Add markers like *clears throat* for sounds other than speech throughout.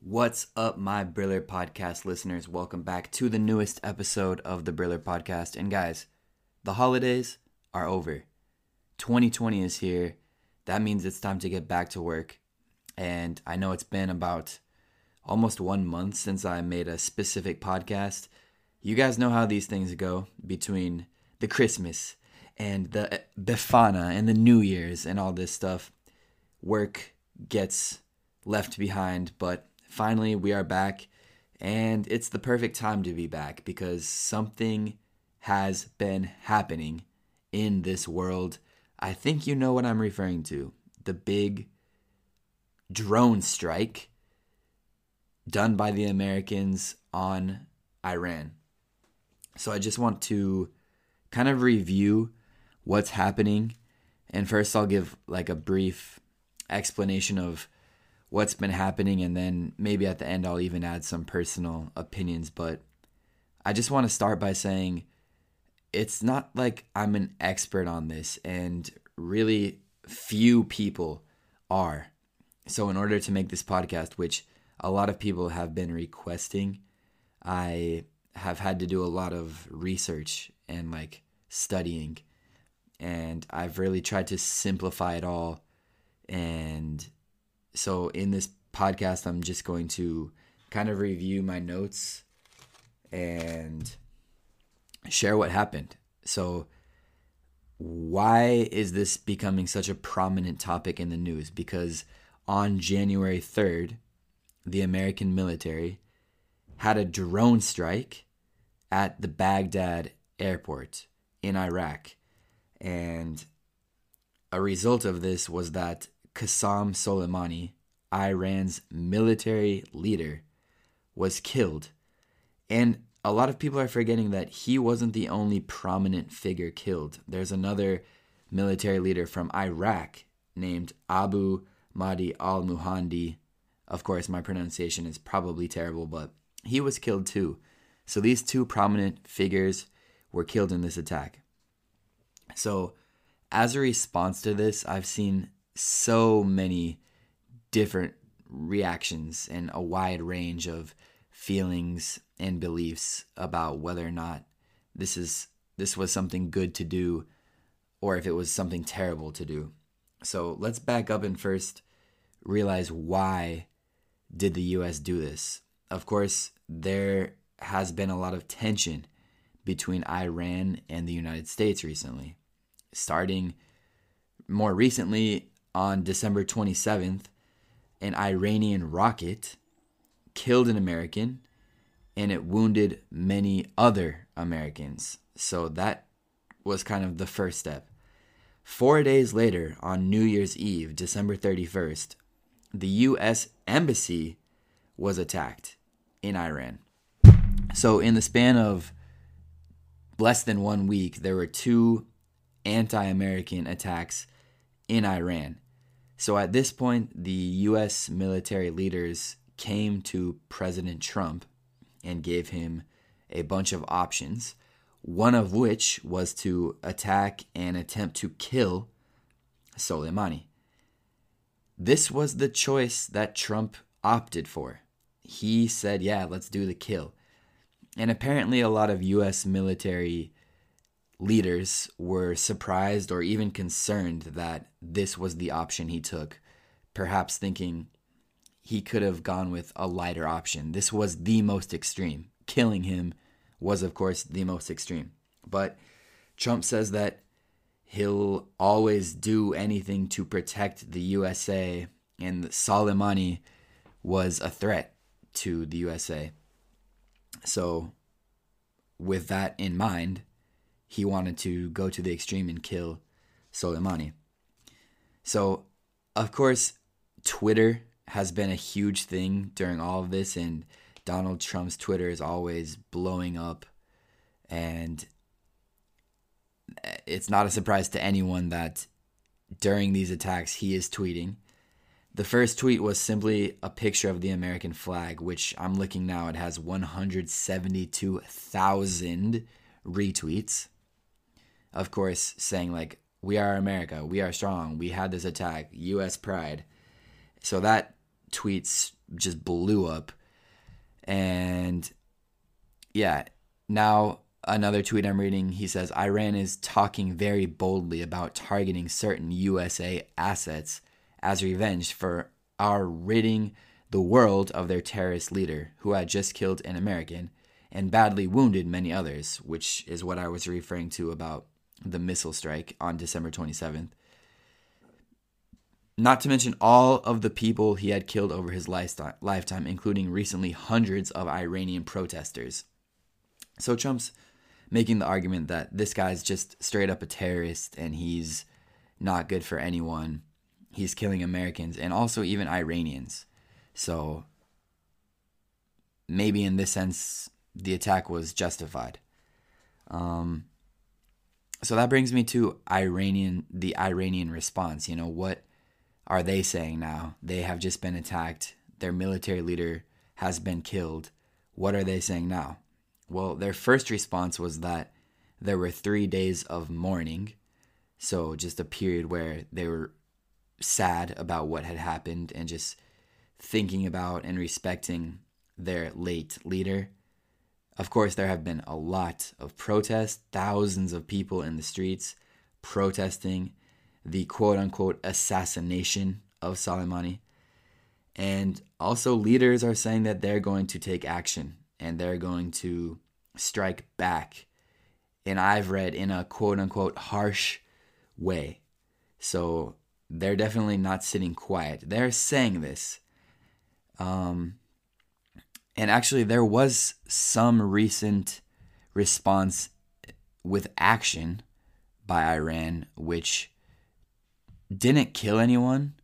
What's up, my Briller Podcast listeners? Welcome back to the newest episode of the Briller Podcast. And guys, the holidays are over. 2020 is here. That means it's time to get back to work. And I know it's been about almost one month since I made a specific podcast. You guys know how these things go between the Christmas and the Befana and the New Year's and all this stuff. Work gets left behind, but finally we are back and it's the perfect time to be back because something has been happening in this world. I think you know what I'm referring to. The big drone strike done by the Americans on Iran. So I just want to kind of review what's happening. And first I'll give like a brief explanation of what's been happening and then maybe at the end I'll even add some personal opinions. But I just want to start by saying it's not like I'm an expert on this and really few people are. So in order to make this podcast which a lot of people have been requesting, I have had to do a lot of research and like studying and I've really tried to simplify it all and so in this podcast, I'm just going to kind of review my notes and share what happened. So, why is this becoming such a prominent topic in the news? Because on January 3rd, the American military had a drone strike at the Baghdad airport in Iraq. And a result of this was that Qasem Soleimani, Iran's military leader, was killed. And a lot of people are forgetting that he wasn't the only prominent figure killed. There's another military leader from Iraq named Abu Mahdi al Muhandi. Of course, my pronunciation is probably terrible, but he was killed too. So these two prominent figures were killed in this attack. So, as a response to this, I've seen so many different reactions and a wide range of feelings and beliefs about whether or not this is this was something good to do or if it was something terrible to do. So let's back up and first realize why did the US do this? Of course, there has been a lot of tension between Iran and the United States recently. Starting more recently on December 27th, an Iranian rocket killed an American and it wounded many other Americans. So that was kind of the first step. Four days later, on New Year's Eve, December 31st, the U.S. Embassy was attacked in Iran. So, in the span of less than one week, there were two anti American attacks in Iran. So at this point, the US military leaders came to President Trump and gave him a bunch of options, one of which was to attack and attempt to kill Soleimani. This was the choice that Trump opted for. He said, Yeah, let's do the kill. And apparently, a lot of US military leaders were surprised or even concerned that this was the option he took, perhaps thinking he could have gone with a lighter option. This was the most extreme. Killing him was, of course, the most extreme. But Trump says that he'll always do anything to protect the USA, and Soleimani was a threat to the USA. So, with that in mind, he wanted to go to the extreme and kill Soleimani. So, of course, Twitter has been a huge thing during all of this, and Donald Trump's Twitter is always blowing up. And it's not a surprise to anyone that during these attacks he is tweeting. The first tweet was simply a picture of the American flag, which I'm looking now. It has 172,000 retweets of course, saying like we are America. We are strong. We had this attack. U.S. pride. So that tweets just blew up. And yeah, now another tweet I'm reading, he says Iran is talking very boldly about targeting certain USA assets as revenge for our ridding the world of their terrorist leader, who had just killed an American and badly wounded many others, which is what I was referring to about the missile strike on December 27th. Not to mention all of the people he had killed over his lifetime, including recently hundreds of Iranian protesters. So Trump's making the argument that this guy's just straight up a terrorist and he's not good for anyone. He's killing Americans and also even Iranians. So maybe in this sense, the attack was justified. Um, so that brings me to Iranian, the Iranian response. You know, what are they saying now? They have just been attacked. Their military leader has been killed. What are they saying now? Well, their first response was that there were three days of mourning. So, just a period where they were sad about what had happened and just thinking about and respecting their late leader. Of course, there have been a lot of protests, thousands of people in the streets protesting the quote unquote assassination of Soleimani. And also, leaders are saying that they're going to take action and they're going to strike back. And I've read in a quote unquote harsh way. So they're definitely not sitting quiet. They're saying this. Um, and actually, there was some recent response with action by Iran, which didn't kill anyone.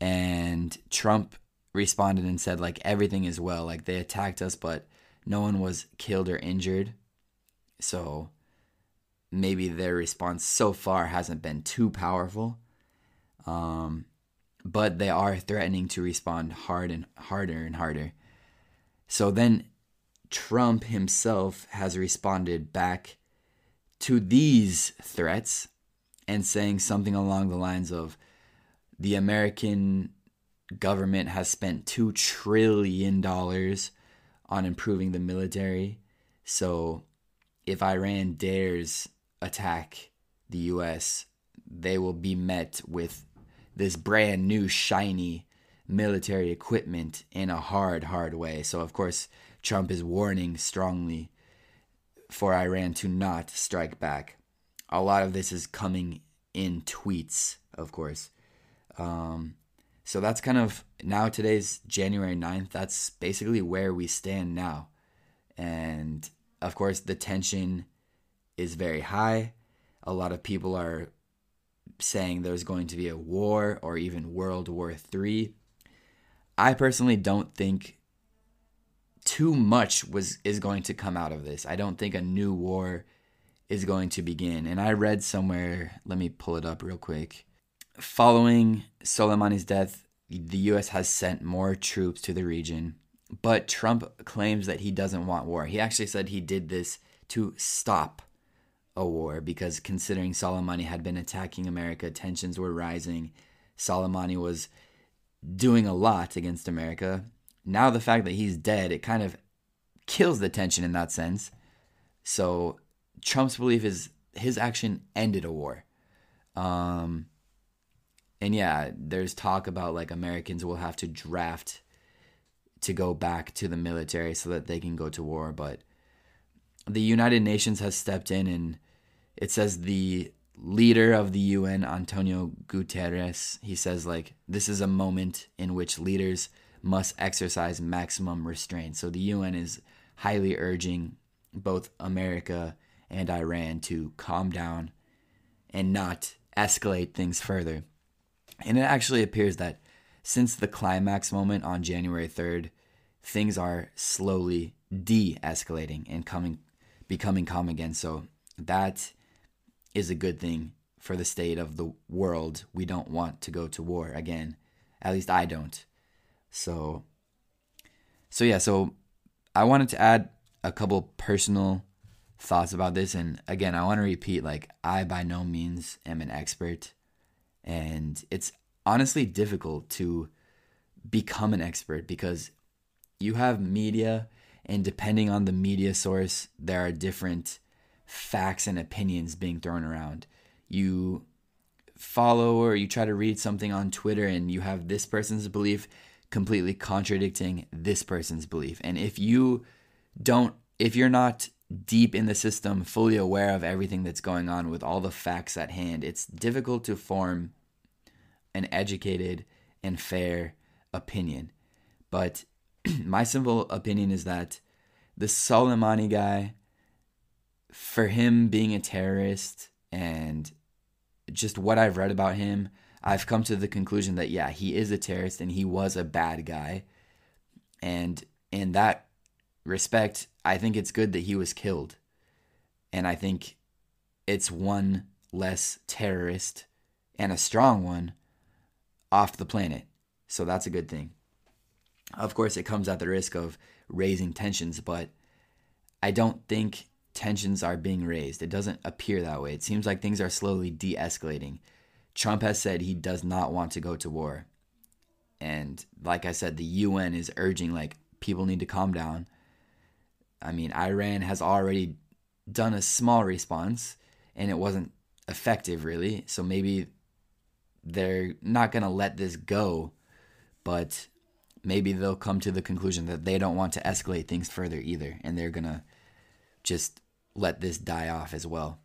And Trump responded and said, like, everything is well. Like, they attacked us, but no one was killed or injured. So maybe their response so far hasn't been too powerful. Um, but they are threatening to respond hard and harder and harder. So then Trump himself has responded back to these threats and saying something along the lines of the American government has spent 2 trillion dollars on improving the military. So if Iran dares attack the US, they will be met with this brand new shiny military equipment in a hard, hard way. So, of course, Trump is warning strongly for Iran to not strike back. A lot of this is coming in tweets, of course. Um, so that's kind of now today's January 9th. That's basically where we stand now. And of course, the tension is very high. A lot of people are saying there's going to be a war or even World War III. I personally don't think too much was is going to come out of this. I don't think a new war is going to begin. And I read somewhere, let me pull it up real quick. Following Soleimani's death, the US has sent more troops to the region, but Trump claims that he doesn't want war. He actually said he did this to stop a war because considering Soleimani had been attacking America, tensions were rising. Soleimani was doing a lot against America. Now the fact that he's dead, it kind of kills the tension in that sense. So Trump's belief is his action ended a war. Um, and yeah, there's talk about like Americans will have to draft to go back to the military so that they can go to war, but the United Nations has stepped in and it says the leader of the UN, Antonio Guterres, he says like this is a moment in which leaders must exercise maximum restraint. So the UN is highly urging both America and Iran to calm down and not escalate things further. And it actually appears that since the climax moment on January 3rd, things are slowly de-escalating and coming becoming calm again. So that is a good thing for the state of the world. We don't want to go to war again. At least I don't. So so yeah, so I wanted to add a couple personal thoughts about this. And again, I want to repeat like, I by no means am an expert. And it's honestly difficult to become an expert because you have media, and depending on the media source, there are different facts and opinions being thrown around. You follow or you try to read something on Twitter and you have this person's belief completely contradicting this person's belief. And if you don't, if you're not deep in the system, fully aware of everything that's going on with all the facts at hand, it's difficult to form an educated and fair opinion. But *clears throat* my simple opinion is that the Soleimani guy, for him being a terrorist and just what I've read about him, I've come to the conclusion that yeah, he is a terrorist and he was a bad guy. And in that respect, I think it's good that he was killed. And I think it's one less terrorist and a strong one off the planet. So that's a good thing. Of course, it comes at the risk of raising tensions, but I don't think tensions are being raised. It doesn't appear that way. It seems like things are slowly de escalating. Trump has said he does not want to go to war. And like I said, the UN is urging like people need to calm down. I mean, Iran has already done a small response and it wasn't effective really. So maybe they're not going to let this go, but maybe they'll come to the conclusion that they don't want to escalate things further either and they're going to just let this die off as well.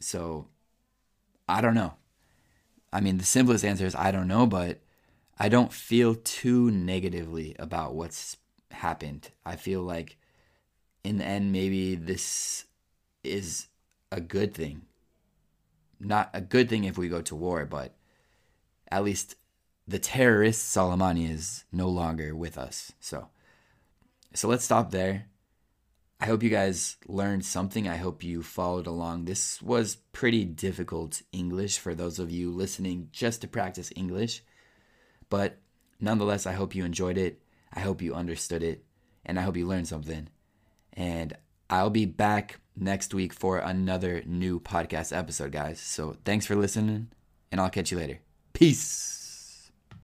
So I don't know. I mean, the simplest answer is I don't know, but I don't feel too negatively about what's happened. I feel like in the end, maybe this is a good thing. Not a good thing if we go to war, but at least the terrorist Soleimani is no longer with us. So, so let's stop there. I hope you guys learned something. I hope you followed along. This was pretty difficult English for those of you listening just to practice English. But nonetheless, I hope you enjoyed it. I hope you understood it. And I hope you learned something. And I'll be back next week for another new podcast episode, guys. So thanks for listening, and I'll catch you later. Peace.